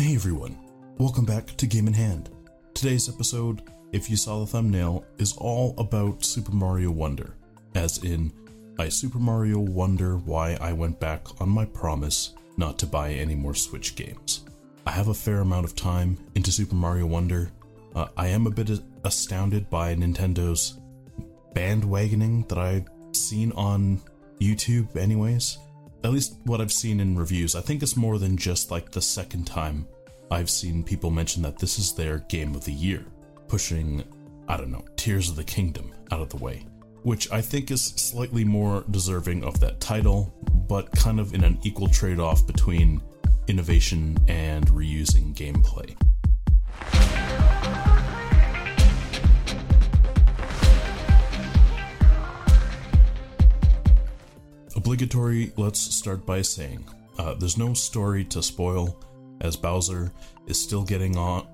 Hey everyone, welcome back to Game in Hand. Today's episode, if you saw the thumbnail, is all about Super Mario Wonder, as in, I Super Mario Wonder why I went back on my promise not to buy any more Switch games. I have a fair amount of time into Super Mario Wonder. Uh, I am a bit astounded by Nintendo's bandwagoning that I've seen on YouTube, anyways. At least what I've seen in reviews. I think it's more than just like the second time I've seen people mention that this is their game of the year, pushing, I don't know, Tears of the Kingdom out of the way, which I think is slightly more deserving of that title, but kind of in an equal trade off between innovation and reusing gameplay. Obligatory, let's start by saying uh, there's no story to spoil, as Bowser is still getting on.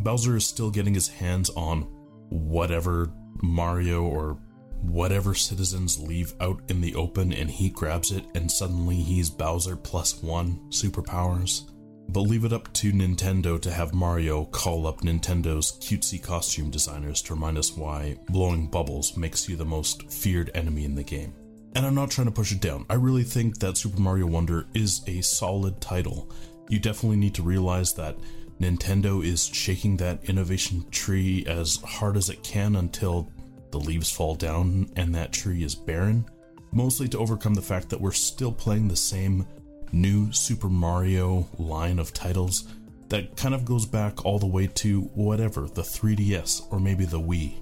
Bowser is still getting his hands on whatever Mario or whatever citizens leave out in the open, and he grabs it, and suddenly he's Bowser plus one superpowers. But leave it up to Nintendo to have Mario call up Nintendo's cutesy costume designers to remind us why blowing bubbles makes you the most feared enemy in the game. And I'm not trying to push it down. I really think that Super Mario Wonder is a solid title. You definitely need to realize that Nintendo is shaking that innovation tree as hard as it can until the leaves fall down and that tree is barren, mostly to overcome the fact that we're still playing the same new Super Mario line of titles that kind of goes back all the way to whatever, the 3DS or maybe the Wii.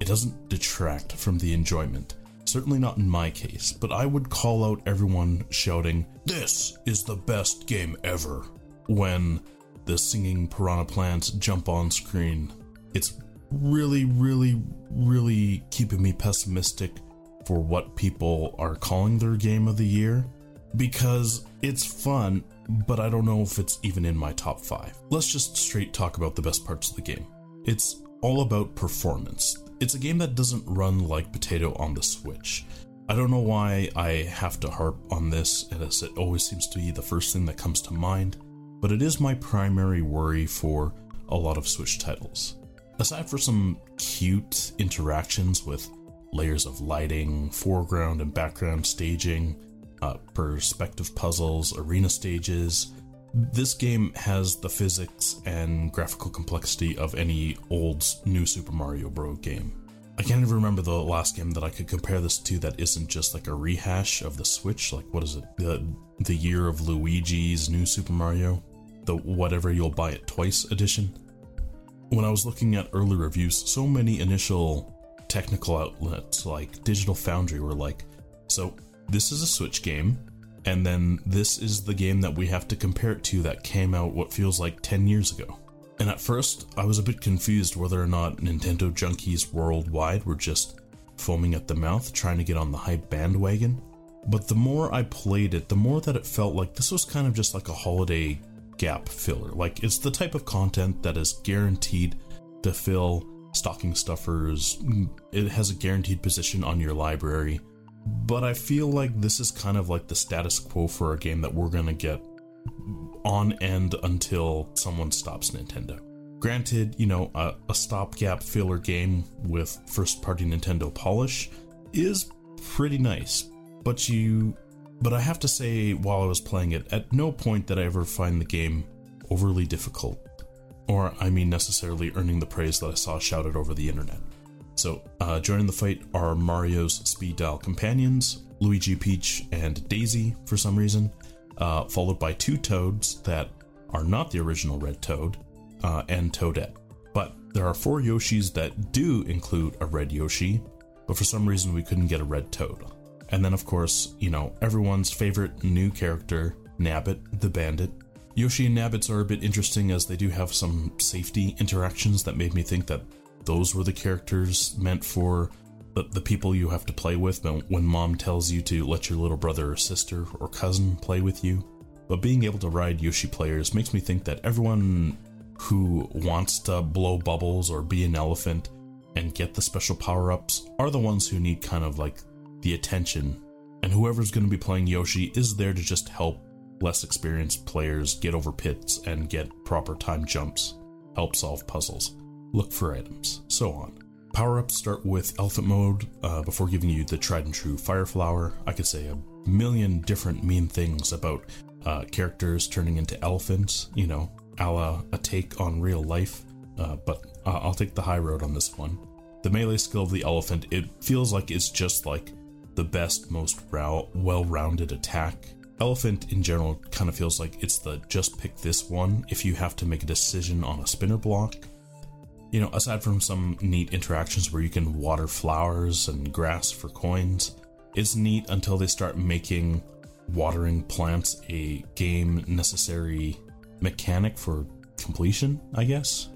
It doesn't detract from the enjoyment. Certainly not in my case, but I would call out everyone shouting, This is the best game ever, when the singing piranha plants jump on screen. It's really, really, really keeping me pessimistic for what people are calling their game of the year because it's fun, but I don't know if it's even in my top five. Let's just straight talk about the best parts of the game. It's all about performance. It's a game that doesn't run like potato on the Switch. I don't know why I have to harp on this, as it always seems to be the first thing that comes to mind, but it is my primary worry for a lot of Switch titles. Aside for some cute interactions with layers of lighting, foreground and background staging, uh, perspective puzzles, arena stages. This game has the physics and graphical complexity of any old new Super Mario Bros. game. I can't even remember the last game that I could compare this to that isn't just like a rehash of the Switch. Like, what is it? The, the year of Luigi's new Super Mario? The whatever you'll buy it twice edition? When I was looking at early reviews, so many initial technical outlets like Digital Foundry were like, so this is a Switch game, and then this is the game that we have to compare it to that came out what feels like 10 years ago. And at first, I was a bit confused whether or not Nintendo junkies worldwide were just foaming at the mouth trying to get on the hype bandwagon. But the more I played it, the more that it felt like this was kind of just like a holiday gap filler. Like, it's the type of content that is guaranteed to fill stocking stuffers, it has a guaranteed position on your library but I feel like this is kind of like the status quo for a game that we're gonna get on end until someone stops Nintendo. Granted, you know, a, a stopgap filler game with first party Nintendo polish is pretty nice, but you. But I have to say, while I was playing it, at no point did I ever find the game overly difficult. Or, I mean, necessarily earning the praise that I saw shouted over the internet. So, uh, joining the fight are Mario's speed dial companions, Luigi, Peach, and Daisy for some reason, uh, followed by two Toads that are not the original Red Toad, uh, and Toadette. But there are four Yoshis that do include a red Yoshi, but for some reason we couldn't get a red Toad. And then, of course, you know, everyone's favorite new character, Nabbit, the bandit. Yoshi and Nabbits are a bit interesting as they do have some safety interactions that made me think that those were the characters meant for the, the people you have to play with when mom tells you to let your little brother or sister or cousin play with you. But being able to ride Yoshi players makes me think that everyone who wants to blow bubbles or be an elephant and get the special power ups are the ones who need kind of like the attention. And whoever's going to be playing Yoshi is there to just help less experienced players get over pits and get proper time jumps, help solve puzzles, look for items, so on. Power ups start with elephant mode uh, before giving you the tried and true fire flower. I could say a million different mean things about uh, characters turning into elephants, you know, a la a take on real life, uh, but uh, I'll take the high road on this one. The melee skill of the elephant, it feels like it's just like the best, most well rounded attack. Elephant in general kind of feels like it's the just pick this one if you have to make a decision on a spinner block. You know, aside from some neat interactions where you can water flowers and grass for coins, it's neat until they start making watering plants a game necessary mechanic for completion, I guess.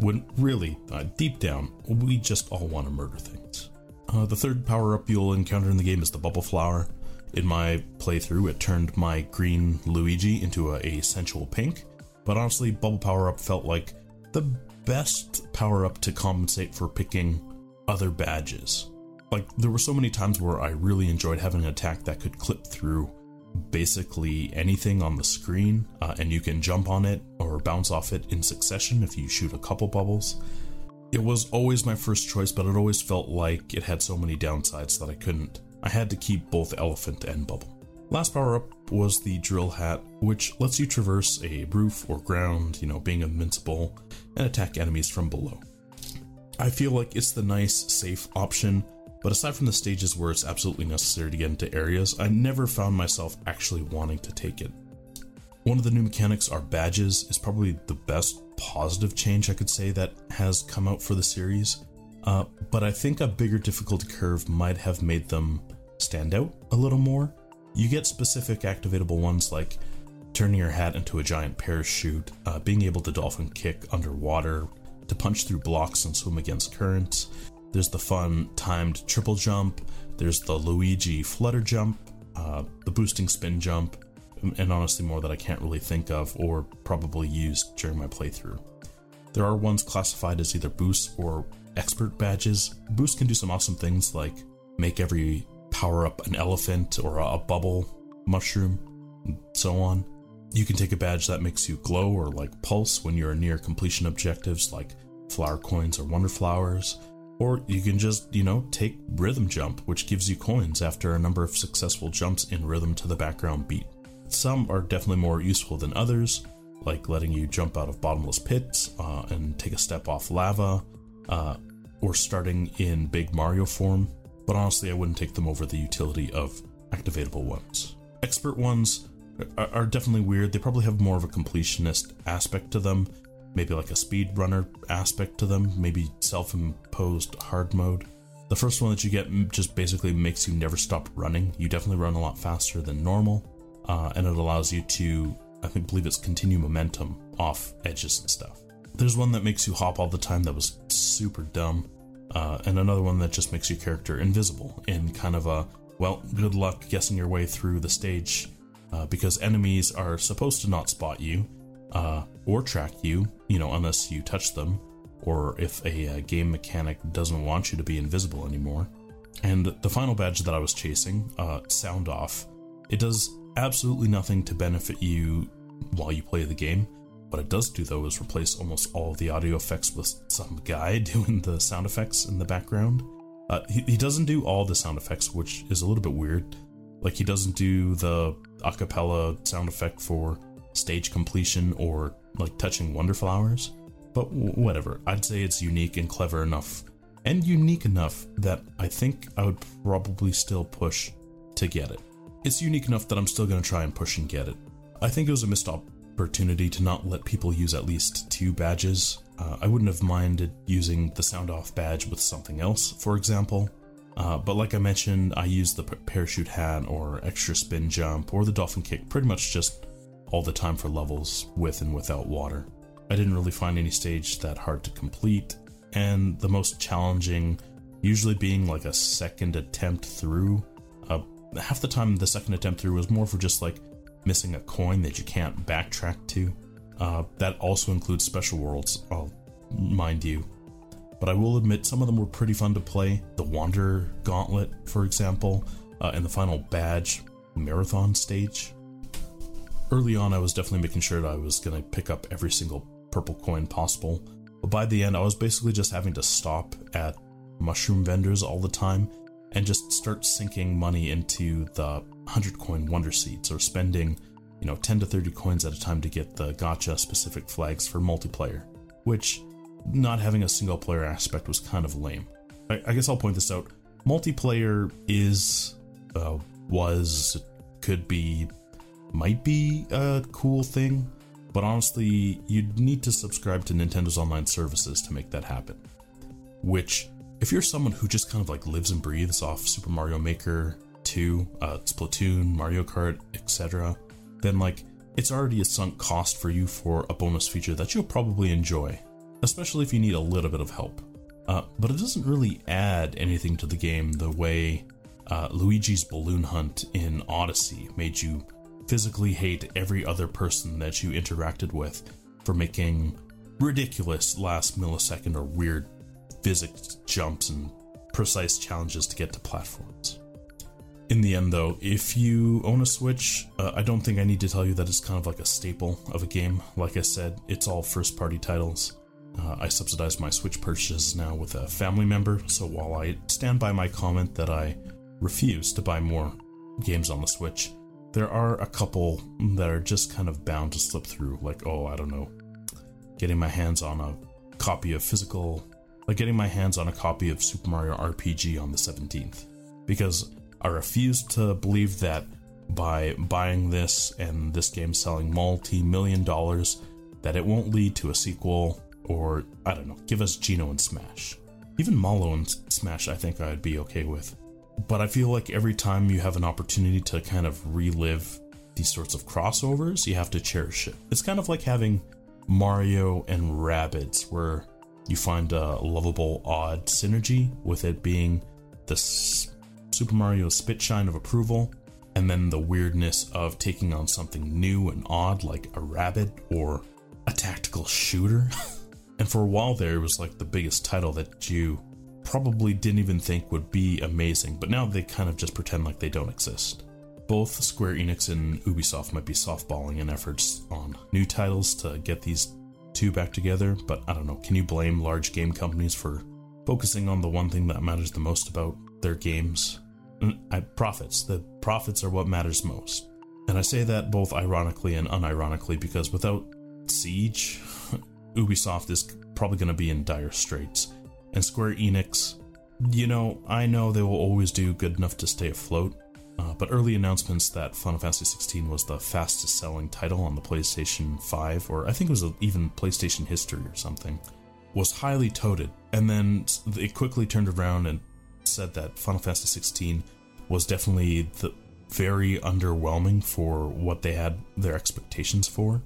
When really, uh, deep down, we just all want to murder things. Uh, the third power up you'll encounter in the game is the Bubble Flower. In my playthrough, it turned my green Luigi into a, a sensual pink, but honestly, Bubble Power Up felt like the best power up to compensate for picking other badges. Like, there were so many times where I really enjoyed having an attack that could clip through basically anything on the screen, uh, and you can jump on it or bounce off it in succession if you shoot a couple bubbles. It was always my first choice, but it always felt like it had so many downsides that I couldn't. I had to keep both elephant and bubble. Last power up was the drill hat, which lets you traverse a roof or ground, you know, being invincible, and attack enemies from below. I feel like it's the nice, safe option but aside from the stages where it's absolutely necessary to get into areas, I never found myself actually wanting to take it. One of the new mechanics are badges is probably the best positive change I could say that has come out for the series. Uh, but I think a bigger difficulty curve might have made them stand out a little more. You get specific activatable ones like turning your hat into a giant parachute, uh, being able to dolphin kick underwater, to punch through blocks and swim against currents, there's the fun timed triple jump. There's the Luigi flutter jump, uh, the boosting spin jump, and honestly more that I can't really think of or probably used during my playthrough. There are ones classified as either boosts or expert badges. Boost can do some awesome things like make every power up an elephant or a bubble mushroom, and so on. You can take a badge that makes you glow or like pulse when you're near completion objectives like flower coins or wonder flowers. Or you can just, you know, take Rhythm Jump, which gives you coins after a number of successful jumps in rhythm to the background beat. Some are definitely more useful than others, like letting you jump out of bottomless pits uh, and take a step off lava, uh, or starting in Big Mario form, but honestly, I wouldn't take them over the utility of activatable ones. Expert ones are definitely weird. They probably have more of a completionist aspect to them, maybe like a speedrunner aspect to them, maybe self imposed hard mode. The first one that you get just basically makes you never stop running. You definitely run a lot faster than normal, uh, and it allows you to, I think, believe it's continue momentum off edges and stuff. There's one that makes you hop all the time that was super dumb, uh, and another one that just makes your character invisible in kind of a, well, good luck guessing your way through the stage uh, because enemies are supposed to not spot you, uh, or track you, you know, unless you touch them, or if a, a uh, game mechanic doesn't want you to be invisible anymore. And the final badge that I was chasing, uh, Sound Off, it does absolutely nothing to benefit you while you play the game. What it does do, though, is replace almost all the audio effects with some guy doing the sound effects in the background. Uh, he, he doesn't do all the sound effects, which is a little bit weird. Like, he doesn't do the acapella sound effect for stage completion or like touching wonderflowers, but w- whatever. I'd say it's unique and clever enough, and unique enough that I think I would probably still push to get it. It's unique enough that I'm still going to try and push and get it. I think it was a missed opportunity to not let people use at least two badges. Uh, I wouldn't have minded using the sound off badge with something else, for example. Uh, but like I mentioned, I used the parachute hat or extra spin jump or the dolphin kick pretty much just all the time for levels with and without water. I didn't really find any stage that hard to complete, and the most challenging usually being like a second attempt through. Uh, half the time, the second attempt through was more for just like missing a coin that you can't backtrack to. Uh, that also includes special worlds, mind you. But I will admit, some of them were pretty fun to play. The Wander Gauntlet, for example, uh, and the final badge marathon stage early on, I was definitely making sure that I was going to pick up every single purple coin possible. But by the end, I was basically just having to stop at mushroom vendors all the time and just start sinking money into the 100 coin wonder seeds or spending, you know, 10 to 30 coins at a time to get the gotcha specific flags for multiplayer, which not having a single player aspect was kind of lame. I, I guess I'll point this out. Multiplayer is, uh, was, could be, might be a cool thing, but honestly, you'd need to subscribe to Nintendo's online services to make that happen. Which, if you're someone who just kind of like lives and breathes off Super Mario Maker 2, uh, Splatoon, Mario Kart, etc., then like it's already a sunk cost for you for a bonus feature that you'll probably enjoy, especially if you need a little bit of help. Uh, but it doesn't really add anything to the game the way uh, Luigi's Balloon Hunt in Odyssey made you physically hate every other person that you interacted with for making ridiculous last millisecond or weird physics jumps and precise challenges to get to platforms. In the end, though, if you own a Switch, uh, I don't think I need to tell you that it's kind of like a staple of a game. Like I said, it's all first party titles. Uh, I subsidize my Switch purchases now with a family member, so while I stand by my comment that I refuse to buy more games on the Switch, there are a couple that are just kind of bound to slip through, like, oh, I don't know, getting my hands on a copy of physical, like getting my hands on a copy of Super Mario RPG on the 17th. Because I refuse to believe that by buying this and this game selling multi million dollars, that it won't lead to a sequel or, I don't know, give us Geno and Smash. Even Mallow and Smash, I think I'd be okay with. But I feel like every time you have an opportunity to kind of relive these sorts of crossovers, you have to cherish it. It's kind of like having Mario and Rabbids, where you find a lovable, odd synergy with it being the Super Mario's spit shine of approval, and then the weirdness of taking on something new and odd like a rabbit or a tactical shooter. and for a while there, it was like the biggest title that you probably didn't even think would be amazing, but now they kind of just pretend like they don't exist. Both Square Enix and Ubisoft might be softballing in efforts on new titles to get these two back together, but I don't know. Can you blame large game companies for focusing on the one thing that matters the most about their games? Mm, profits. The profits are what matters most. And I say that both ironically and unironically because without Siege, Ubisoft is probably going to be in dire straits and Square Enix, you know, I know they will always do good enough to stay afloat, uh, but early announcements that Final Fantasy XVI was the fastest selling title on the PlayStation 5, or I think it was even PlayStation history or something, was highly touted. And then it quickly turned around and said that Final Fantasy XVI was definitely the very underwhelming for what they had their expectations for.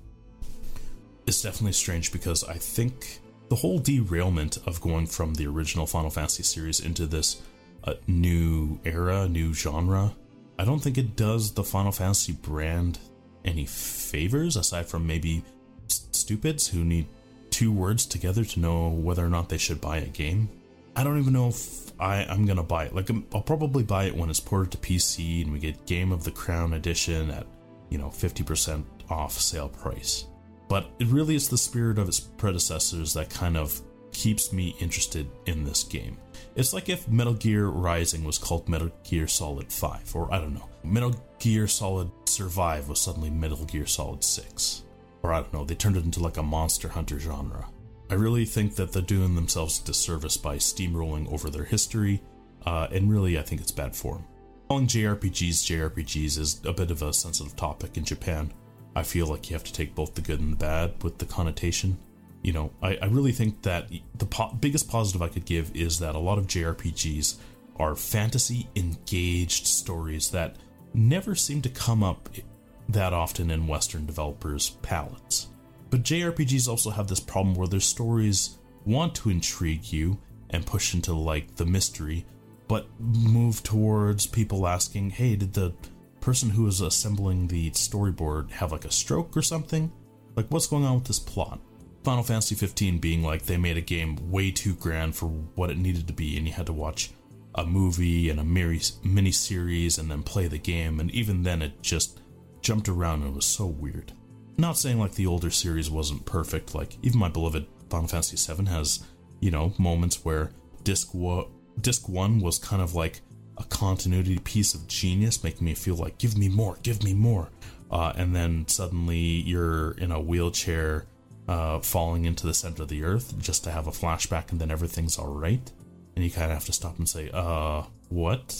It's definitely strange because I think the whole derailment of going from the original Final Fantasy series into this uh, new era, new genre, I don't think it does the Final Fantasy brand any favors aside from maybe st- stupids who need two words together to know whether or not they should buy a game. I don't even know if I, I'm gonna buy it. Like, um, I'll probably buy it when it's ported to PC and we get Game of the Crown edition at, you know, 50% off sale price. But it really is the spirit of its predecessors that kind of keeps me interested in this game. It's like if Metal Gear Rising was called Metal Gear Solid 5, or I don't know, Metal Gear Solid Survive was suddenly Metal Gear Solid 6. Or I don't know, they turned it into like a Monster Hunter genre. I really think that they're doing themselves a disservice by steamrolling over their history, uh, and really I think it's bad form. Calling JRPGs JRPGs is a bit of a sensitive topic in Japan, I feel like you have to take both the good and the bad with the connotation. You know, I, I really think that the po- biggest positive I could give is that a lot of JRPGs are fantasy engaged stories that never seem to come up that often in Western developers' palettes. But JRPGs also have this problem where their stories want to intrigue you and push into like the mystery, but move towards people asking, hey, did the person who was assembling the storyboard have like a stroke or something? Like, what's going on with this plot? Final Fantasy 15 being like they made a game way too grand for what it needed to be, and you had to watch a movie and a mini series and then play the game, and even then it just jumped around and was so weird. Not saying like the older series wasn't perfect, like even my beloved Final Fantasy VII has, you know, moments where disc disc one was kind of like a continuity piece of genius, making me feel like give me more, give me more, uh, and then suddenly you're in a wheelchair, uh, falling into the center of the earth just to have a flashback, and then everything's all right, and you kind of have to stop and say, uh, what?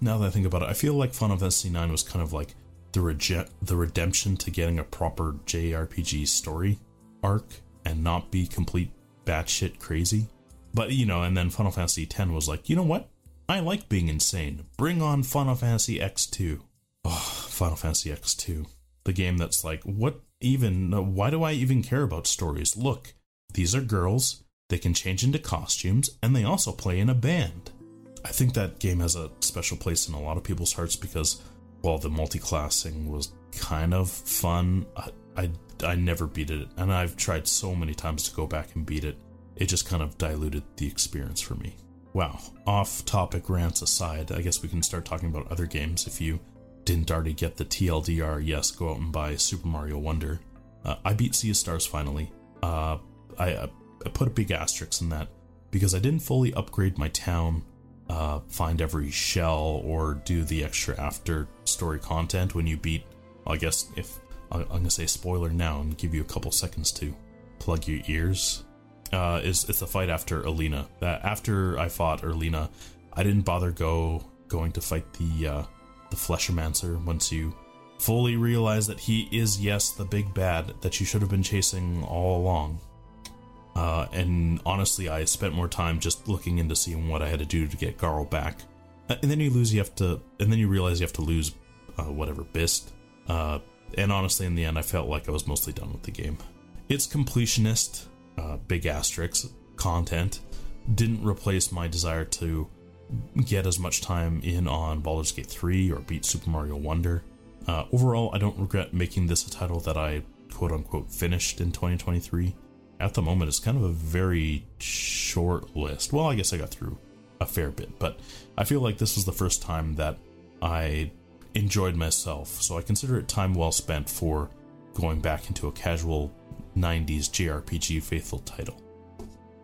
Now that I think about it, I feel like Final Fantasy IX was kind of like the rege- the redemption to getting a proper JRPG story arc and not be complete batshit crazy. But you know, and then Final Fantasy X was like, you know what? I like being insane. Bring on Final Fantasy X2. Oh, Final Fantasy X2. The game that's like, what even? Why do I even care about stories? Look, these are girls. They can change into costumes, and they also play in a band. I think that game has a special place in a lot of people's hearts because, while the multi-classing was kind of fun, I, I, I never beat it, and I've tried so many times to go back and beat it. It just kind of diluted the experience for me. Wow, off topic rants aside, I guess we can start talking about other games. If you didn't already get the TLDR, yes, go out and buy Super Mario Wonder. Uh, I beat Sea of Stars finally. Uh, I, I put a big asterisk in that because I didn't fully upgrade my town uh, find every shell or do the extra after story content when you beat. I guess if I'm gonna say spoiler now and give you a couple seconds to plug your ears. Uh, is it's the fight after Erlina. That after I fought Erlina, I didn't bother go going to fight the uh, the Fleshermancer once you fully realize that he is yes the big bad that you should have been chasing all along. Uh, and honestly, I spent more time just looking into seeing what I had to do to get Garl back. Uh, and then you lose, you have to, and then you realize you have to lose uh, whatever Bist. Uh, and honestly, in the end, I felt like I was mostly done with the game. Its completionist, uh, big asterisk, content didn't replace my desire to get as much time in on Baldur's Gate 3 or beat Super Mario Wonder. Uh, overall, I don't regret making this a title that I quote unquote finished in 2023 at the moment it's kind of a very short list. Well, I guess I got through a fair bit, but I feel like this was the first time that I enjoyed myself, so I consider it time well spent for going back into a casual 90s JRPG faithful title.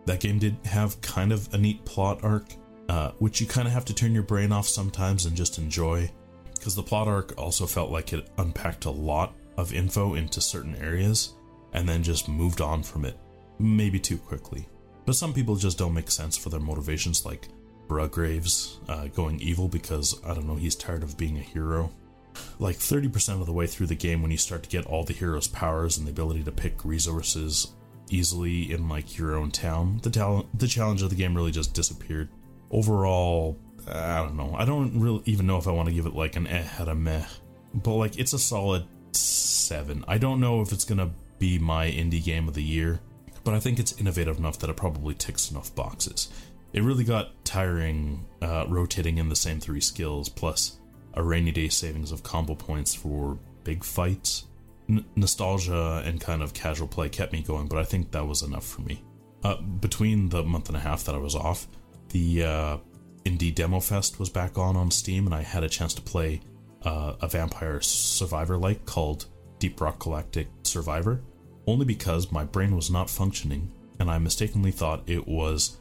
That game did have kind of a neat plot arc, uh, which you kind of have to turn your brain off sometimes and just enjoy, because the plot arc also felt like it unpacked a lot of info into certain areas and then just moved on from it maybe too quickly. But some people just don't make sense for their motivations, like Brugaves uh, going evil because, I don't know, he's tired of being a hero. Like 30% of the way through the game, when you start to get all the hero's powers and the ability to pick resources easily in like your own town, the talent, the challenge of the game really just disappeared. Overall, I don't know. I don't really even know if I want to give it like an eh out of meh, but like it's a solid seven. I don't know if it's gonna be my indie game of the year but I think it's innovative enough that it probably ticks enough boxes. It really got tiring uh, rotating in the same three skills, plus a rainy day savings of combo points for big fights. N- nostalgia and kind of casual play kept me going, but I think that was enough for me. Uh, between the month and a half that I was off, the uh, Indie Demo Fest was back on on Steam, and I had a chance to play uh, a vampire survivor like called Deep Rock Galactic Survivor only because my brain was not functioning and I mistakenly thought it was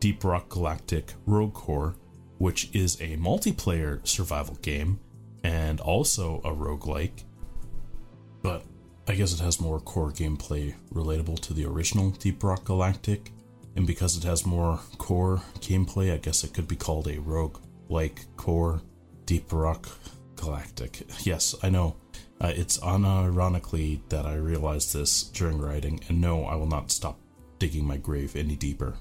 Deep Rock Galactic Rogue Core, which is a multiplayer survival game and also a roguelike. But I guess it has more core gameplay relatable to the original Deep Rock Galactic, and because it has more core gameplay, I guess it could be called a rogue like core Deep Rock Galactic. Yes, I know uh, it's unironically that I realized this during writing, and no, I will not stop digging my grave any deeper.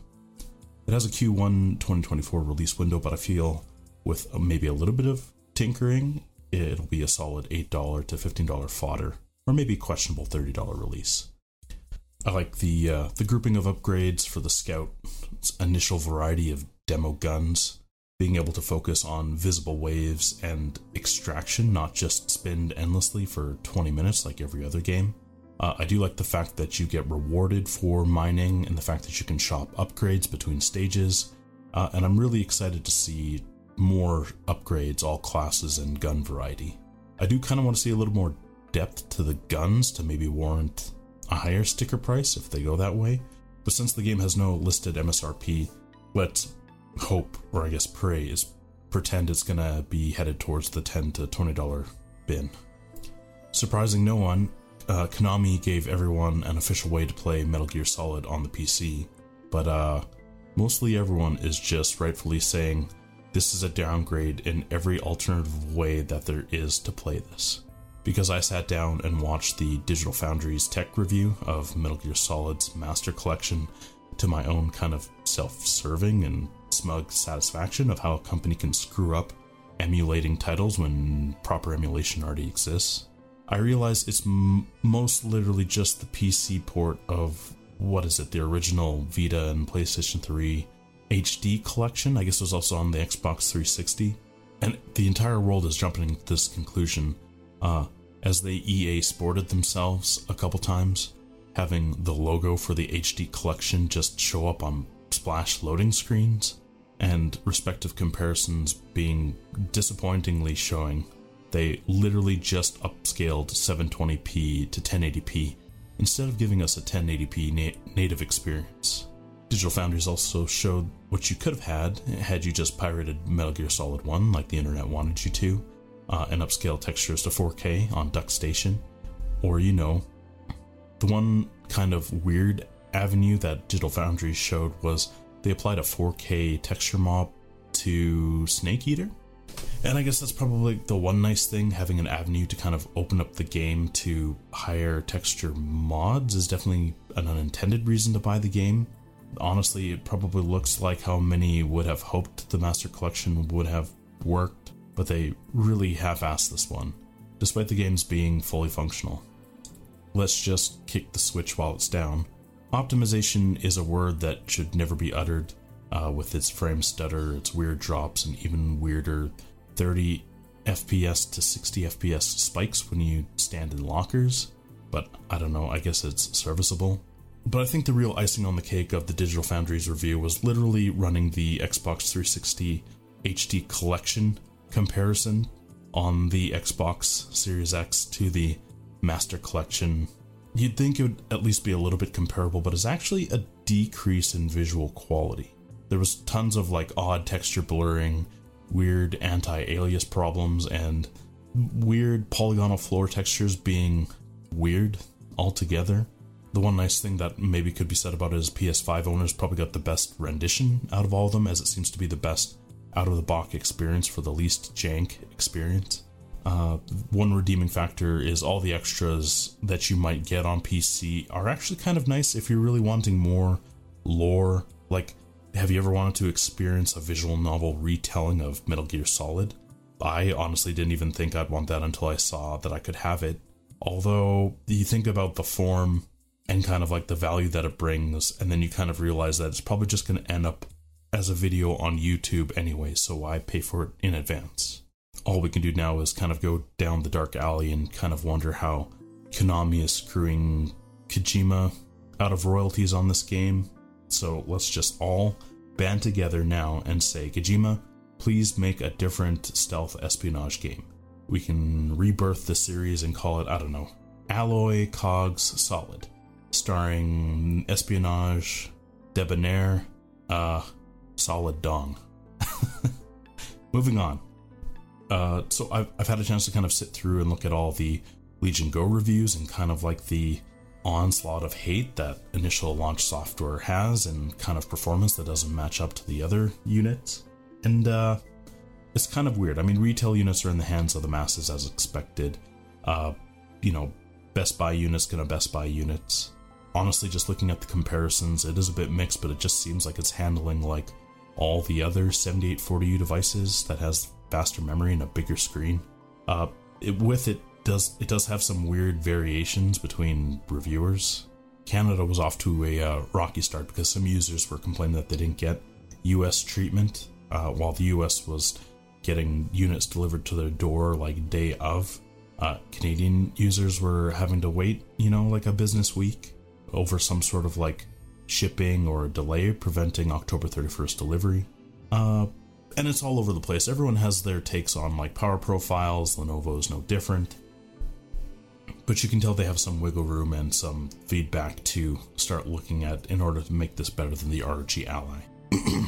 It has a Q1 2024 release window, but I feel with maybe a little bit of tinkering, it'll be a solid $8 to $15 fodder, or maybe questionable $30 release. I like the uh, the grouping of upgrades for the scout, initial variety of demo guns, being able to focus on visible waves and extraction, not just spend endlessly for 20 minutes like every other game. Uh, I do like the fact that you get rewarded for mining and the fact that you can shop upgrades between stages. Uh, and I'm really excited to see more upgrades, all classes and gun variety. I do kind of want to see a little more depth to the guns to maybe warrant a higher sticker price if they go that way. But since the game has no listed MSRP, let's hope, or I guess pray, is pretend it's gonna be headed towards the 10 to $20 bin. Surprising no one, uh, Konami gave everyone an official way to play Metal Gear Solid on the PC, but uh, mostly everyone is just rightfully saying this is a downgrade in every alternative way that there is to play this. Because I sat down and watched the Digital Foundry's tech review of Metal Gear Solid's Master Collection to my own kind of self serving and smug satisfaction of how a company can screw up emulating titles when proper emulation already exists. I realize it's m- most literally just the PC port of what is it, the original Vita and PlayStation 3 HD collection. I guess it was also on the Xbox 360. And the entire world is jumping to this conclusion uh, as they EA sported themselves a couple times, having the logo for the HD collection just show up on splash loading screens, and respective comparisons being disappointingly showing they literally just upscaled 720p to 1080p instead of giving us a 1080p na- native experience. Digital Foundries also showed what you could have had had you just pirated Metal Gear Solid 1 like the internet wanted you to, uh, and upscale textures to 4K on DuckStation, Or, you know, the one kind of weird avenue that Digital Foundries showed was they applied a 4K texture mod to Snake Eater. And I guess that's probably the one nice thing having an avenue to kind of open up the game to higher texture mods is definitely an unintended reason to buy the game honestly, it probably looks like how many would have hoped the Master Collection would have worked, but they really half assed this one, despite the games being fully functional. Let's just kick the switch while it's down. Optimization is a word that should never be uttered, uh, with its frame stutter, its weird drops, and even weirder 30 FPS to 60 FPS spikes when you stand in lockers. But I don't know, I guess it's serviceable. But I think the real icing on the cake of the Digital Foundries review was literally running the Xbox 360 HD collection comparison on the Xbox Series X to the Master Collection. You'd think it would at least be a little bit comparable, but it's actually a decrease in visual quality. There was tons of like odd texture blurring, weird anti-alias problems, and weird polygonal floor textures being weird altogether. The one nice thing that maybe could be said about it is PS5 owners probably got the best rendition out of all of them, as it seems to be the best out of the box experience for the least jank experience. Uh, one redeeming factor is all the extras that you might get on PC are actually kind of nice if you're really wanting more lore. Like, have you ever wanted to experience a visual novel retelling of Metal Gear Solid? I honestly didn't even think I'd want that until I saw that I could have it. Although, you think about the form and kind of like the value that it brings. And then you kind of realize that it's probably just going to end up as a video on YouTube anyway, so why pay for it in advance? All we can do now is kind of go down the dark alley and kind of wonder how Konami is screwing Kojima out of royalties on this game. So let's just all band together now and say, Kojima, please make a different stealth espionage game. We can rebirth the series and call it, I don't know, Alloy Cogs Solid starring espionage, debonair, uh, solid dong. Moving on. Uh, so I've, I've had a chance to kind of sit through and look at all the Legion Go reviews and kind of like the onslaught of hate that initial launch software has and kind of performance that doesn't match up to the other units. And uh, it's kind of weird. I mean, retail units are in the hands of the masses as expected. Uh, you know, Best Buy units gonna Best Buy units honestly, just looking at the comparisons, it is a bit mixed, but it just seems like it's handling like all the other 7840U devices that has faster memory and a bigger screen. Uh, it, with it does it does have some weird variations between reviewers. Canada was off to a uh, rocky start because some users were complaining that they didn't get U.S. treatment, uh, while the U.S. was getting units delivered to their door like day of. Uh, Canadian users were having to wait, you know, like a business week over some sort of like shipping or delay preventing October 31st delivery. Uh, and it's all over the place. Everyone has their takes on like power profiles. Lenovo is no different. But you can tell they have some wiggle room and some feedback to start looking at in order to make this better than the ROG Ally.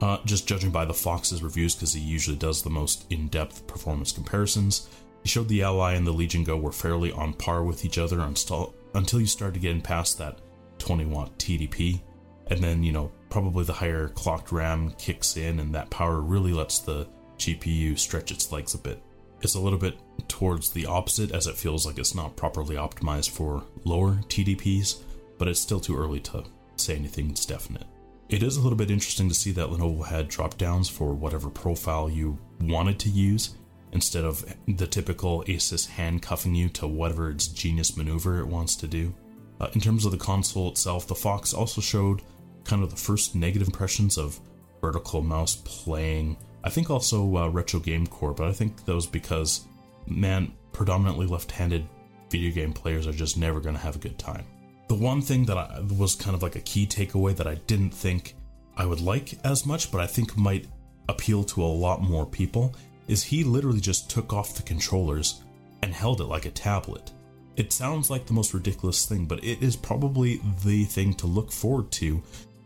uh, just judging by the Phawx's reviews, because he usually does the most in depth performance comparisons, he showed the Ally and the Legion Go were fairly on par with each other until, until you started getting past that 20 watt TDP. And then, you know, probably the higher clocked RAM kicks in, and that power really lets the GPU stretch its legs a bit. It's a little bit towards the opposite, as it feels like it's not properly optimized for lower TDPs, but it's still too early to say anything's definite. It is a little bit interesting to see that Lenovo had drop downs for whatever profile you wanted to use, instead of the typical Asus handcuffing you to whatever its genius maneuver it wants to do. Uh, in terms of the console itself, the Phawx also showed kind of the first negative impressions of vertical mouse playing. I think also uh, Retro Game Corps, but I think that was because, man, predominantly left handed video game players are just never going to have a good time. The one thing that I, was kind of like a key takeaway that I didn't think I would like as much, but I think might appeal to a lot more people, is he literally just took off the controllers and held it like a tablet. It sounds like the most ridiculous thing, but it is probably the thing to look forward to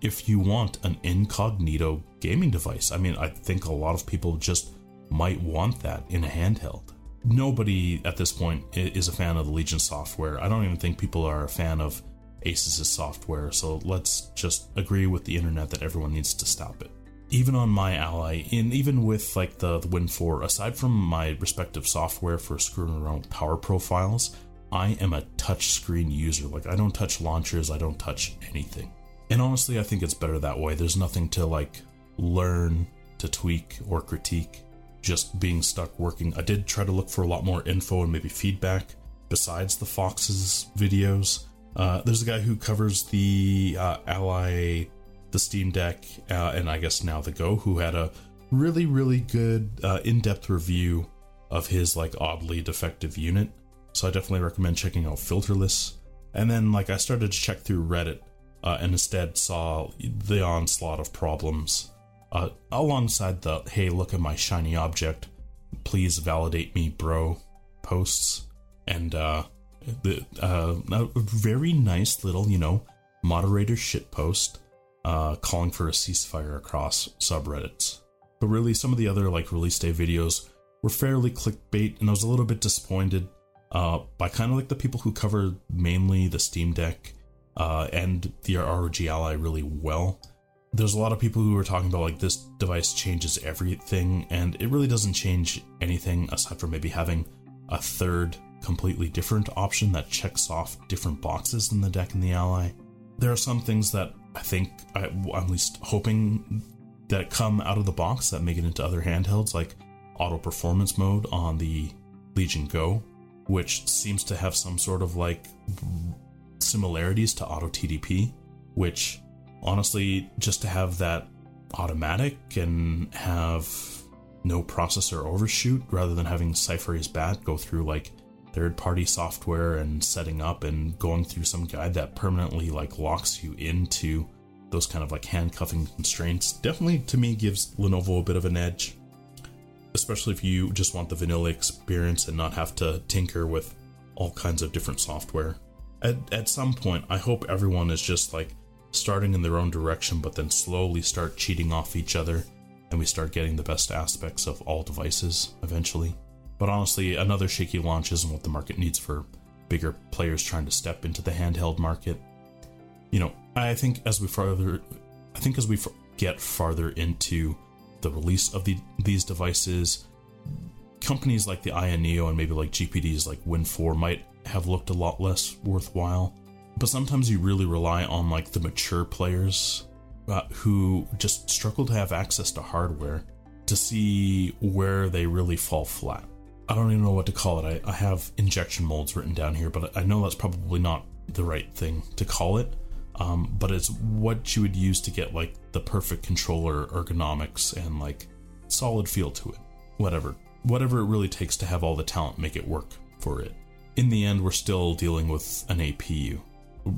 if you want an incognito gaming device. I mean, I think a lot of people just might want that in a handheld. Nobody at this point is a fan of the Legion software. I don't even think people are a fan of Asus's software, so let's just agree with the internet that everyone needs to stop it. Even on my Ally, and even with like the, the Win 4, aside from my respective software for screwing around with power profiles, I am a touchscreen user. Like I don't touch launchers, I don't touch anything. And honestly, I think it's better that way. There's nothing to like learn, to tweak, or critique. Just being stuck working. I did try to look for a lot more info and maybe feedback besides the Phawx's videos. Uh, there's a guy who covers the uh, Ally, the Steam Deck, uh, and I guess now the Go, who had a really, really good uh, in depth review of his like oddly defective unit. So I definitely recommend checking out Filterless. And then, like, I started to check through Reddit uh, and instead saw the onslaught of problems uh, alongside the hey, look at my shiny object, please validate me, bro posts. And uh, the, uh, a very nice little, you know, moderator shit post uh, calling for a ceasefire across subreddits. But really, some of the other like release day videos were fairly clickbait, and I was a little bit disappointed uh, by kind of like the people who cover mainly the Steam Deck uh, and the ROG Ally really well. There's a lot of people who are talking about like this device changes everything, and it really doesn't change anything aside from maybe having a third completely different option that checks off different boxes than the deck and the ally. There are some things that I think I, am at least hoping that come out of the box that make it into other handhelds, like auto performance mode on the Legion Go, which seems to have some sort of like similarities to auto TDP, which honestly, just to have that automatic and have no processor overshoot rather than having Cypher bat go through like third party software and setting up and going through some guide that permanently like locks you into those kind of like handcuffing constraints definitely to me gives Lenovo a bit of an edge. Especially if you just want the vanilla experience and not have to tinker with all kinds of different software at, at some point, I hope everyone is just like starting in their own direction, but then slowly start cheating off each other, and we start getting the best aspects of all devices eventually. But honestly, another shaky launch isn't what the market needs for bigger players trying to step into the handheld market. You know, I think as we further, I think as we get farther into the release of the, these devices, companies like the Aya Neo and maybe like GPDs like Win 4 might have looked a lot less worthwhile. But sometimes you really rely on like the mature players uh, who just struggle to have access to hardware to see where they really fall flat. I don't even know what to call it. I, I have injection molds written down here, but I know that's probably not the right thing to call it. Um, but it's what you would use to get like the perfect controller ergonomics and like solid feel to it. Whatever. Whatever it really takes to have all the talent make it work for it in the end, we're still dealing with an APU.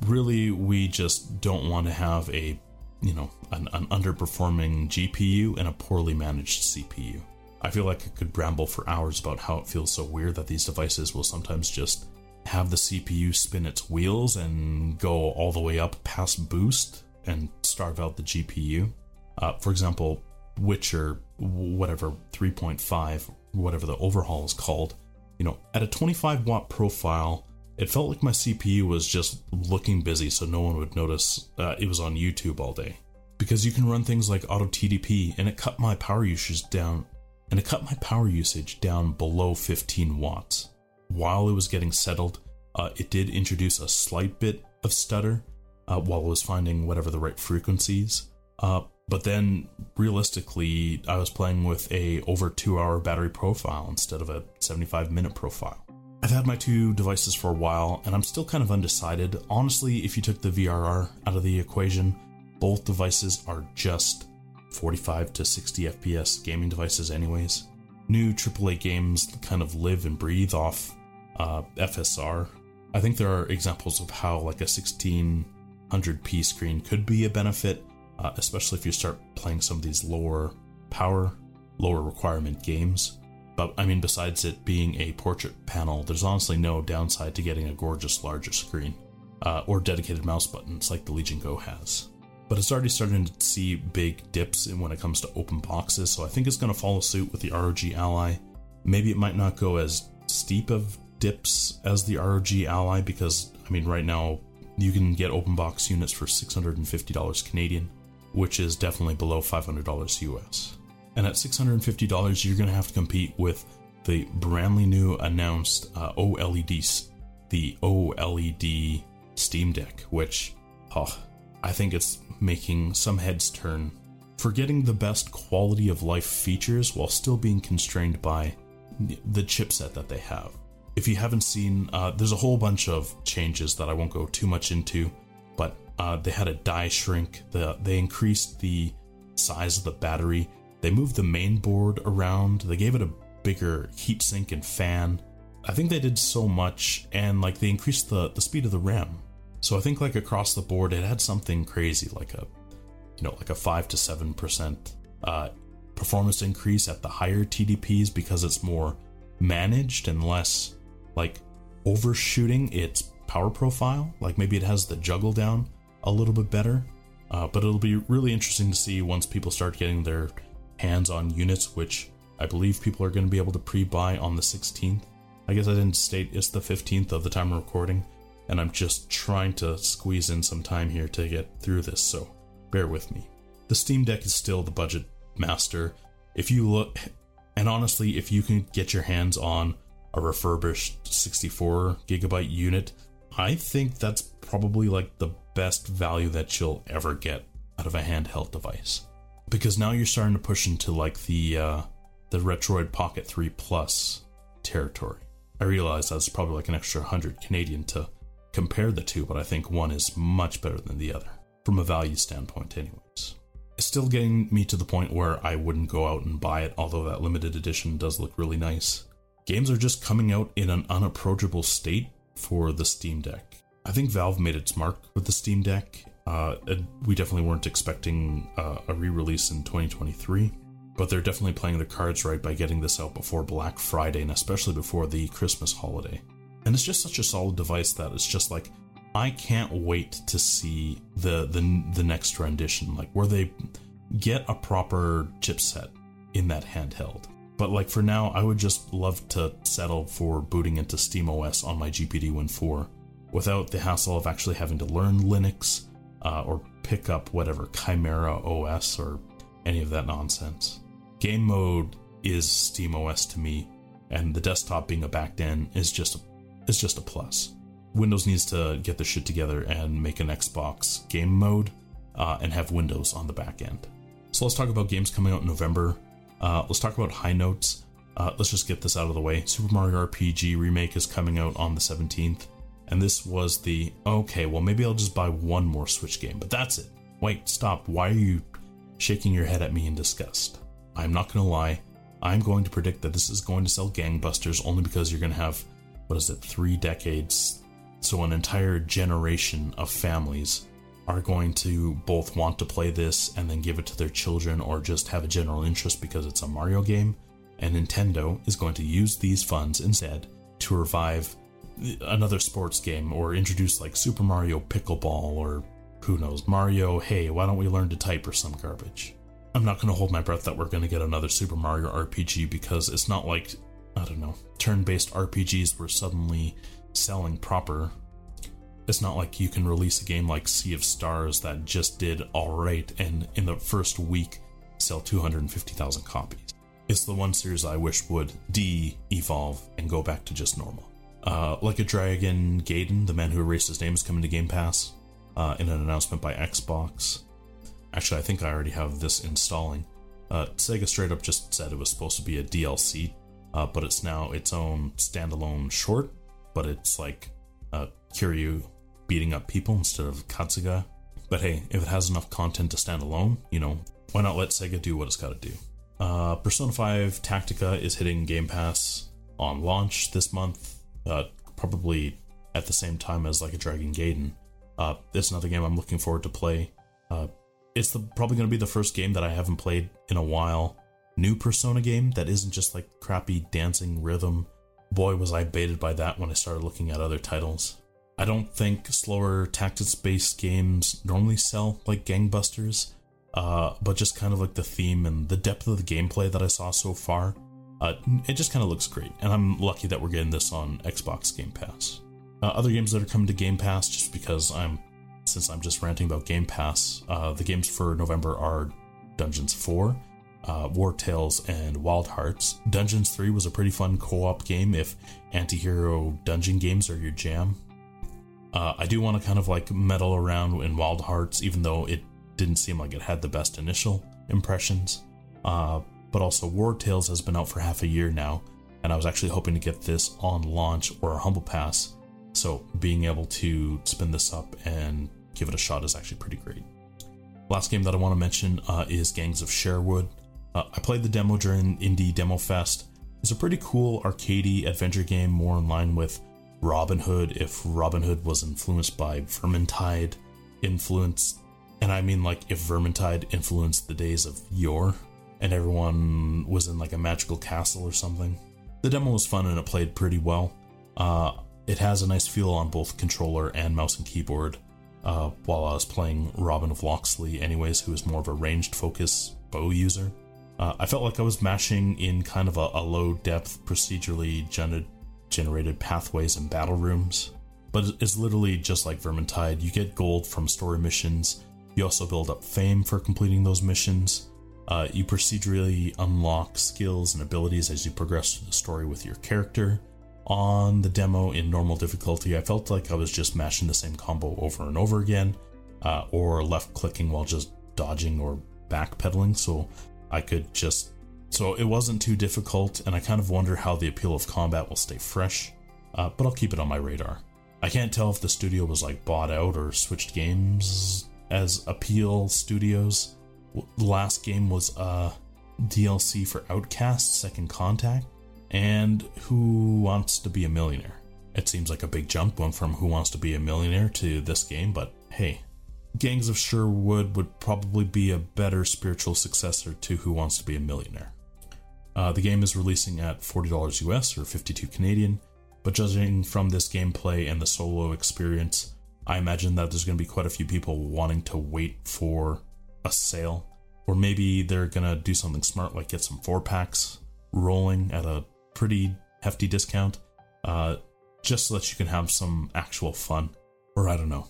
Really, we just don't want to have a you know, an, an underperforming GPU and a poorly managed CPU. I feel like I could ramble for hours about how it feels so weird that these devices will sometimes just have the CPU spin its wheels and go all the way up past boost and starve out the GPU. Uh, for example, Witcher, whatever 3.5, whatever the overhaul is called, you know, at a 25 watt profile, it felt like my CPU was just looking busy so no one would notice uh, it was on YouTube all day. Because you can run things like auto TDP and it cut my power usage down and it cut my power usage down below 15 watts. While it was getting settled, uh, it did introduce a slight bit of stutter uh, while it was finding whatever the right frequencies. Uh, but then realistically, I was playing with a over two hour battery profile instead of a 75 minute profile. I've had my two devices for a while and I'm still kind of undecided. Honestly, if you took the VRR out of the equation, both devices are just 45 to 60 FPS gaming devices, anyways. New AAA games kind of live and breathe off uh, FSR. I think there are examples of how like a 1600p screen could be a benefit, uh, especially if you start playing some of these lower power, lower requirement games. But I mean, besides it being a portrait panel, there's honestly no downside to getting a gorgeous larger screen uh, or dedicated mouse buttons like the Legion Go has. But it's already starting to see big dips in when it comes to open boxes, so I think it's going to follow suit with the ROG Ally. Maybe it might not go as steep of dips as the ROG Ally because, I mean, right now you can get open box units for $650 Canadian, which is definitely below $500 US. And at $650, you're going to have to compete with the brandly new announced uh, OLED, the OLED Steam Deck, which, oh, I think it's making some heads turn for getting the best quality of life features while still being constrained by the chipset that they have. If you haven't seen, uh, there's a whole bunch of changes that I won't go too much into, uh, they had a die shrink. The, they increased the size of the battery. They moved the main board around. They gave it a bigger heatsink and fan. I think they did so much, and like they increased the the speed of the RAM. So I think like across the board, it had something crazy, like a, you know, like a five to seven percent uh, performance increase at the higher TDPs because it's more managed and less like overshooting its power profile. Like maybe it has the juggle down a little bit better. Uh, but it'll be really interesting to see once people start getting their hands on units, which I believe people are going to be able to pre buy on the 16th. I guess I didn't state it's the 15th of the time of recording and I'm just trying to squeeze in some time here to get through this, so bear with me. The Steam Deck is still the budget master. If you look, and honestly, if you can get your hands on a refurbished 64 gigabyte unit, I think that's probably like the best value that you'll ever get out of a handheld device. Because now you're starting to push into like the uh, the Retroid Pocket 3 Plus territory. I realize that's probably like an extra 100 Canadian to compare the two, but I think one is much better than the other from a value standpoint, anyways. It's still getting me to the point where I wouldn't go out and buy it, although that limited edition does look really nice. Games are just coming out in an unapproachable state for the Steam Deck. I think Valve made its mark with the Steam Deck. Uh, we definitely weren't expecting uh, a re release in 2023, but they're definitely playing their cards right by getting this out before Black Friday and especially before the Christmas holiday. And it's just such a solid device that it's just like I can't wait to see the the the next rendition, like where they get a proper chipset in that handheld. But like for now, I would just love to settle for booting into SteamOS on my GPD Win 4 without the hassle of actually having to learn Linux uh, or pick up whatever Chimera OS or any of that nonsense. Game mode is SteamOS to me, and the desktop being a backed end is just a is just a plus. Windows needs to get the shit together and make an Xbox game mode uh, and have Windows on the back end. So let's talk about games coming out in November. Uh, let's talk about high notes. Uh, let's just get this out of the way. Super Mario RPG Remake is coming out on the 17th. And this was the okay, well, maybe I'll just buy one more Switch game, but that's it. Wait, stop. Why are you shaking your head at me in disgust? I'm not going to lie. I'm going to predict that this is going to sell gangbusters only because you're going to have what is it, three decades, so an entire generation of families are going to both want to play this and then give it to their children or just have a general interest because it's a Mario game. And Nintendo is going to use these funds instead to revive another sports game or introduce like Super Mario Pickleball or who knows, Mario, hey, why don't we learn to type or some garbage? I'm not going to hold my breath that we're going to get another Super Mario RPG because it's not like, I don't know, turn based RPGs were suddenly selling proper. It's not like you can release a game like Sea of Stars that just did alright and in the first week sell 250,000 copies. It's the one series I wish would de evolve and go back to just normal. Uh, like a Dragon Gaiden, the man who erased his name is coming to Game Pass uh, in an announcement by Xbox. Actually, I think I already have this installing. Uh, Sega straight up just said it was supposed to be a DLC, uh, but it's now its own standalone short. But it's like uh, Kiryu beating up people instead of Kasuga. But hey, if it has enough content to stand alone, you know, why not let Sega do what it's got to do? Uh, Persona 5 Tactica is hitting Game Pass on launch this month, uh, probably at the same time as like a Dragon Gaiden. Uh, it's another game I'm looking forward to play. Uh, it's the, probably going to be the first game that I haven't played in a while. New Persona game that isn't just like crappy dancing rhythm. Boy, was I baited by that when I started looking at other titles. I don't think slower tactics based games normally sell like gangbusters, uh, but just kind of like the theme and the depth of the gameplay that I saw so far, uh, it just kind of looks great. And I'm lucky that we're getting this on Xbox Game Pass. Uh, other games that are coming to Game Pass, just because I'm, since I'm just ranting about Game Pass, uh, the games for November are Dungeons 4, uh, Wartales, and Wild Hearts. Dungeons 3 was a pretty fun co op game if anti hero dungeon games are your jam. Uh, I do want to kind of like meddle around in Wild Hearts, even though it didn't seem like it had the best initial impressions. Uh, but also, Wartales has been out for half a year now, and I was actually hoping to get this on launch or a Humble Pass so being able to spin this up and give it a shot is actually pretty great. Last game that I want to mention uh, is Gangs of Sherwood. Uh, I played the demo during Indie Demo Fest. It's a pretty cool arcadey adventure game, more in line with Robin Hood if Robin Hood was influenced by Vermintide influence. And I mean like if Vermintide influenced the days of yore and everyone was in like a magical castle or something. The demo was fun and it played pretty well. Uh, it has a nice feel on both controller and mouse and keyboard. Uh, while I was playing Robin of Locksley, anyways, who is more of a ranged focus bow user, uh, I felt like I was mashing in kind of a, a low depth, procedurally gener- generated pathways and battle rooms. But it's literally just like Vermintide. You get gold from story missions. You also build up fame for completing those missions. Uh, you procedurally unlock skills and abilities as you progress through the story with your character on the demo in normal difficulty, I felt like I was just mashing the same combo over and over again, uh, or left clicking while just dodging or backpedaling, so I could just. So it wasn't too difficult, and I kind of wonder how the appeal of combat will stay fresh, uh, but I'll keep it on my radar. I can't tell if the studio was like bought out or switched games as Appeal Studios. The last game was uh, DLC for Outcast Second Contact and Who Wants to Be a Millionaire. It seems like a big jump going from Who Wants to Be a Millionaire to this game, but hey, Gangs of Sherwood would probably be a better spiritual successor to Who Wants to Be a Millionaire. Uh, the game is releasing at $40 US or 52 Canadian, but judging from this gameplay and the solo experience, I imagine that there's going to be quite a few people wanting to wait for a sale. Or maybe they're going to do something smart like get some four packs rolling at a pretty hefty discount, uh, just so that you can have some actual fun. Or I don't know,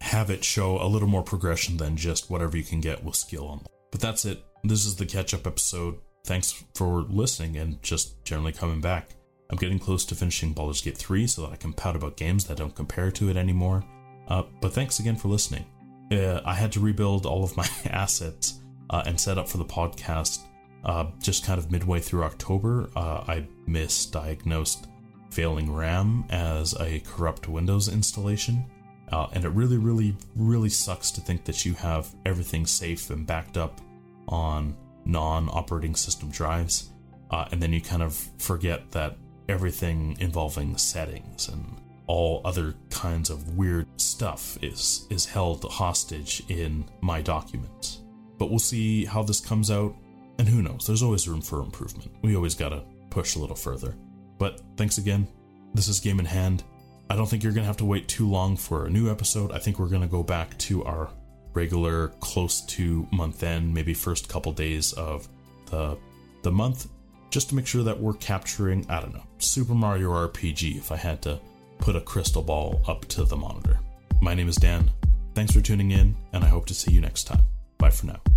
have it show a little more progression than just whatever you can get with skill on. But that's it. This is the catch up episode. Thanks for listening and just generally coming back. I'm getting close to finishing Baldur's Gate 3 so that I can pout about games that don't compare to it anymore. Uh, but thanks again for listening. Uh, I had to rebuild all of my assets uh, and set up for the podcast uh, just kind of midway through October, uh, I misdiagnosed failing RAM as a corrupt Windows installation. Uh, and it really, really, really sucks to think that you have everything safe and backed up on non operating system drives. Uh, and then you kind of forget that everything involving settings and all other kinds of weird stuff is is held hostage in my documents. But we'll see how this comes out, and who knows? There's always room for improvement. We always gotta push a little further. But thanks again. This is Game in Hand. I don't think you're gonna have to wait too long for a new episode. I think we're gonna go back to our regular close to month end, maybe first couple days of the the month, just to make sure that we're capturing, I don't know, Super Mario RPG if I had to put a crystal ball up to the monitor. My name is Dan. Thanks for tuning in, and I hope to see you next time. Bye for now.